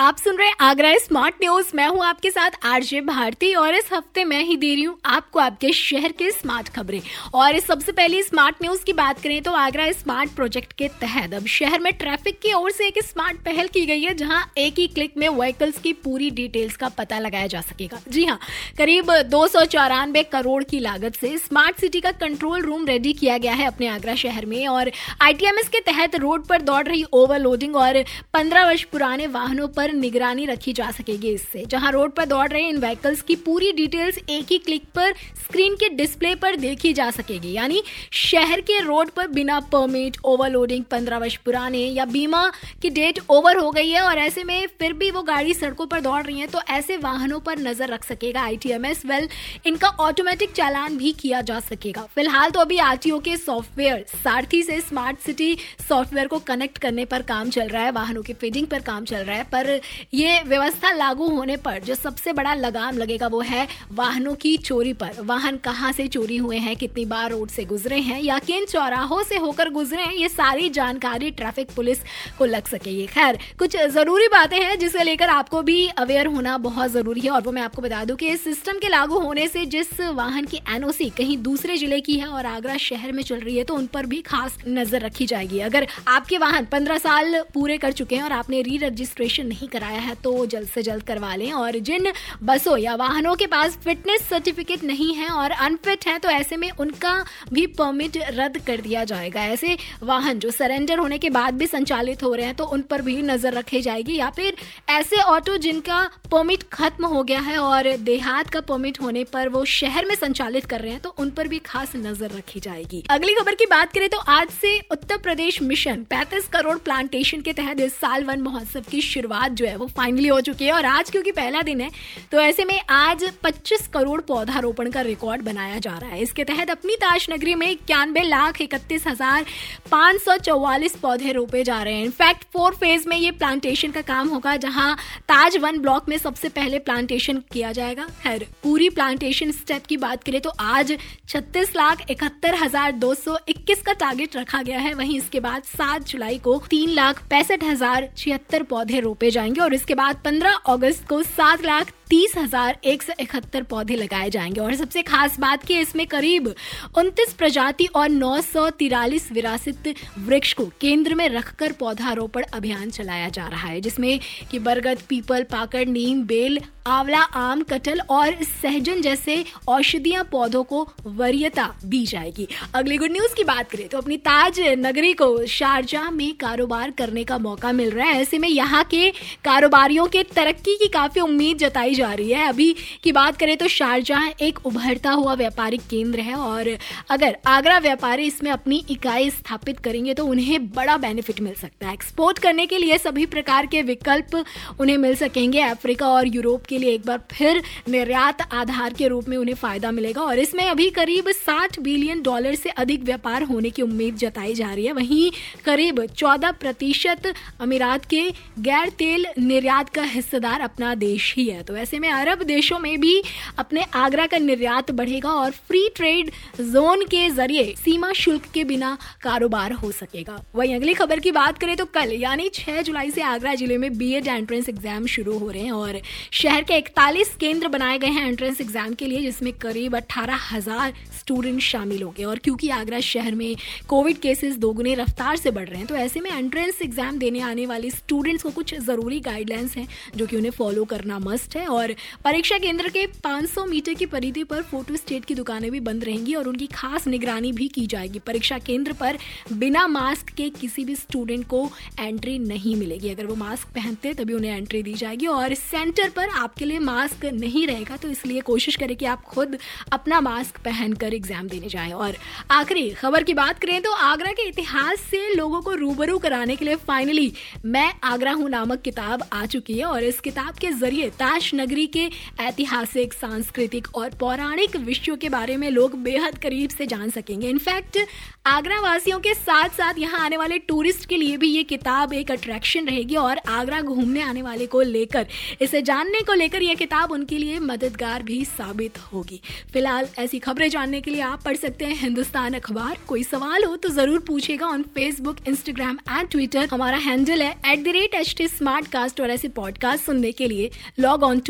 आप सुन रहे हैं आगरा स्मार्ट न्यूज़। मैं हूँ आपके साथ आरजे भारती और इस हफ़्ते मैं ही दे रही हूँ आपको आपके शहर के स्मार्ट खबरें। और इस सबसे पहले स्मार्ट न्यूज़ की बात करें तो आगरा स्मार्ट प्रोजेक्ट के तहत अब शहर में ट्रैफ़िक की ओर से एक स्मार्ट पहल की गई है, जहाँ एक ही क्लिक में व्हीकल्स की पूरी डिटेल्स का पता लगाया जा सकेगा। जी हाँ करीब दो सौ चौरानबे करोड़ की लागत से स्मार्ट सिटी का कंट्रोल रूम रेडी किया गया है अपने आगरा शहर में और आईटीएमएस के तहत रोड पर दौड़ रही ओवरलोडिंग और पंद्रह वर्ष पुराने वाहनों पर पर निगरानी रखी जा सकेगी इससे। जहाँ रोड पर दौड़ रहे इन व्हीकल्स की पूरी डिटेल्स एक ही क्लिक पर स्क्रीन के डिस्प्ले पर देखी जा सकेगी। यानी शहर के रोड पर बिना परमिट ओवरलोडिंग पंद्रह वर्ष पुराने या बीमा की डेट ओवर हो गई है और ऐसे में फिर भी वो गाड़ी सड़कों पर दौड़ रही है तो ऐसे वाहनों पर नज़र रख सकेगा आईटीएमएस वेल इनका ऑटोमेटिक चालान भी किया जा सकेगा। फ़िलहाल तो अभी आरटीओ के सॉफ्टवेयर सारथी से स्मार्ट सिटी सॉफ्टवेयर को कनेक्ट करने पर काम चल रहा है, वाहनों की फीडिंग पर काम चल रहा है, पर ये व्यवस्था लागू होने पर जो सबसे बड़ा लगाम लगेगा वो है वाहनों की चोरी पर। वाहन कहाँ से चोरी हुए हैं, कितनी बार रोड से गुजरे हैं या किन चौराहों से होकर गुजरे हैं, ये सारी जानकारी ट्रैफ़िक पुलिस को लग सकेगी खैर, कुछ ज़रूरी बातें हैं जिसे लेकर आपको भी अवेयर होना बहुत ज़रूरी है और वो मैं आपको बता दूँ कि इस सिस्टम के लागू होने से जिस वाहन की एनओसी कहीं दूसरे ज़िले की है और आगरा शहर में चल रही है तो उन पर भी खास नज़र रखी जाएगी। अगर आपके वाहन पंद्रह साल पूरे कर चुके हैं और आपने री रजिस्ट्रेशन नहीं कराया है तो जल्द से जल्द करवा लें। और जिन बसों या वाहनों के पास फिटनेस सर्टिफिकेट नहीं है और अनफिट है तो ऐसे में उनका भी परमिट रद्द कर दिया जाएगा। ऐसे वाहन जो सरेंडर होने के बाद भी संचालित हो रहे हैं तो उन पर भी नज़र रखी जाएगी। या फिर ऐसे ऑटो जिनका परमिट खत्म हो गया है और देहात का परमिट होने पर वो शहर में संचालित कर रहे हैं तो उन पर भी खास नज़र रखी जाएगी। अगली खबर की बात करें तो आज से उत्तर प्रदेश मिशन 35 करोड़ प्लांटेशन के तहत इस साल वन महोत्सव की शुरुआत जो है वो फाइनली हो चुकी है और आज क्योंकि पहला दिन है तो ऐसे में आज 25 करोड़ पौधारोपण का रिकॉर्ड बनाया जा रहा है। इसके तहत अपनी ताज नगरी में इक्यानवे लाख इकतीस हज़ार पाँच सौ चौवालीस पौधे रोपे जा रहे हैं। इनफैक्ट फोर फ़ेज़ में ये प्लांटेशन का काम होगा, जहाँ ताज वन ब्लॉक में सबसे पहले प्लांटेशन किया जाएगा। खैर, पूरी प्लांटेशन स्टेप की बात करें तो आज छत्तीस लाख इकहत्तर हज़ार दो सौ इक्कीस का टारगेट रखा गया है। वहीं इसके बाद सात जुलाई को तीन लाख पैंसठ हज़ार छिहत्तर पौधे रोपे जाएँगे और इसके बाद 15 अगस्त को सात लाख तीस हज़ार एक सौ इकहत्तर पौधे लगाए जाएँगे। और सबसे खास बात की इसमें करीब उनतीस प्रजाति और नौ सौ तिरालीस विरासत वृक्ष को केंद्र में रखकर पौधारोपण अभियान चलाया जा रहा है, जिसमें कि बरगद, पीपल, पाकड़, नीम, बेल, आंवला, आम, कटल और सहजन जैसे औषधीय पौधों को वरीयता दी जाएगी। अगली गुड न्यूज़ की बात करें तो अपनी ताज नगरी को शारजाह में कारोबार करने का मौका मिल रहा है। ऐसे में यहाँ के कारोबारियों के तरक्की की काफ़ी उम्मीद जताई जा रही है। अभी की बात करें तो शारजाह एक उभरता हुआ व्यापारिक केंद्र है और अगर आगरा व्यापारी इसमें अपनी इकाई स्थापित करेंगे तो उन्हें बड़ा बेनिफिट मिल सकता है। एक्सपोर्ट करने के लिए सभी प्रकार के विकल्प उन्हें मिल सकेंगे। अफ्रीका और यूरोप के लिए एक बार फिर निर्यात आधार के रूप में उन्हें फ़ायदा मिलेगा और इसमें अभी करीब साठ बिलियन डॉलर से अधिक व्यापार होने की उम्मीद जताई जा रही है। वहीं करीब चौदह प्रतिशत अमीरात के गैर तेल निर्यात का हिस्सेदार अपना देश ही है। तो ऐसे में अरब देशों में भी अपने आगरा का निर्यात बढ़ेगा और फ्री ट्रेड जोन के ज़रिए सीमा शुल्क के बिना कारोबार हो सकेगा। वहीं अगली खबर की बात करें तो कल, यानी 6 जुलाई से आगरा ज़िले में बीएड एंट्रेंस एग्ज़ाम शुरू हो रहे हैं और शहर के इकतालीस केंद्र बनाए गए हैं एंट्रेंस एग्ज़ाम के लिए, जिसमें करीब अट्ठारह हज़ार स्टूडेंट शामिल हो गए और क्योंकि आगरा शहर में कोविड केसेस दोगुने रफ्तार से बढ़ रहे हैं तो ऐसे में एंट्रेंस एग्ज़ाम देने आने वाले स्टूडेंट्स को कुछ ज़रूरी गाइडलाइंस हैं, जो कि उन्हें फॉलो करना मस्ट है। और परीक्षा केंद्र के 500 मीटर की परिधि पर फ़ोटो स्टेट की दुकानें भी बंद रहेंगी और उनकी खास निगरानी भी की जाएगी। परीक्षा केंद्र पर बिना मास्क के किसी भी स्टूडेंट को एंट्री नहीं मिलेगी। अगर वो मास्क पहनते तभी उन्हें एंट्री दी जाएगी और सेंटर पर आपके लिए मास्क नहीं रहेगा तो इसलिए कोशिश करें कि आप खुद अपना मास्क पहनकर एग्ज़ाम देने जाएँ। और आखिरी खबर की बात करें तो आगरा के इतिहास से लोगों को रूबरू कराने के लिए फाइनली मैं आगरा हूँ नामक किताब आ चुकी है और इस किताब के ज़रिए ताज नगरी के ऐतिहासिक, सांस्कृतिक और पौराणिक विषयों के बारे में लोग बेहद करीब से जान सकेंगे। इनफैक्ट आगरा वासियों के साथ साथ यहाँ आने वाले टूरिस्ट के लिए भी ये किताब एक अट्रैक्शन रहेगी और आगरा घूमने आने वाले को लेकर, इसे जानने को लेकर यह किताब उनके लिए मददगार भी साबित होगी। फ़िलहाल ऐसी खबरें जानने के लिए आप पढ़ सकते हैं हिंदुस्तान अखबार। कोई सवाल हो तो ज़रूर पूछेगा on Facebook Instagram and Twitter हमारा हैंडल है एट और ऐसे पॉडकास्ट सुनने के लिए log on to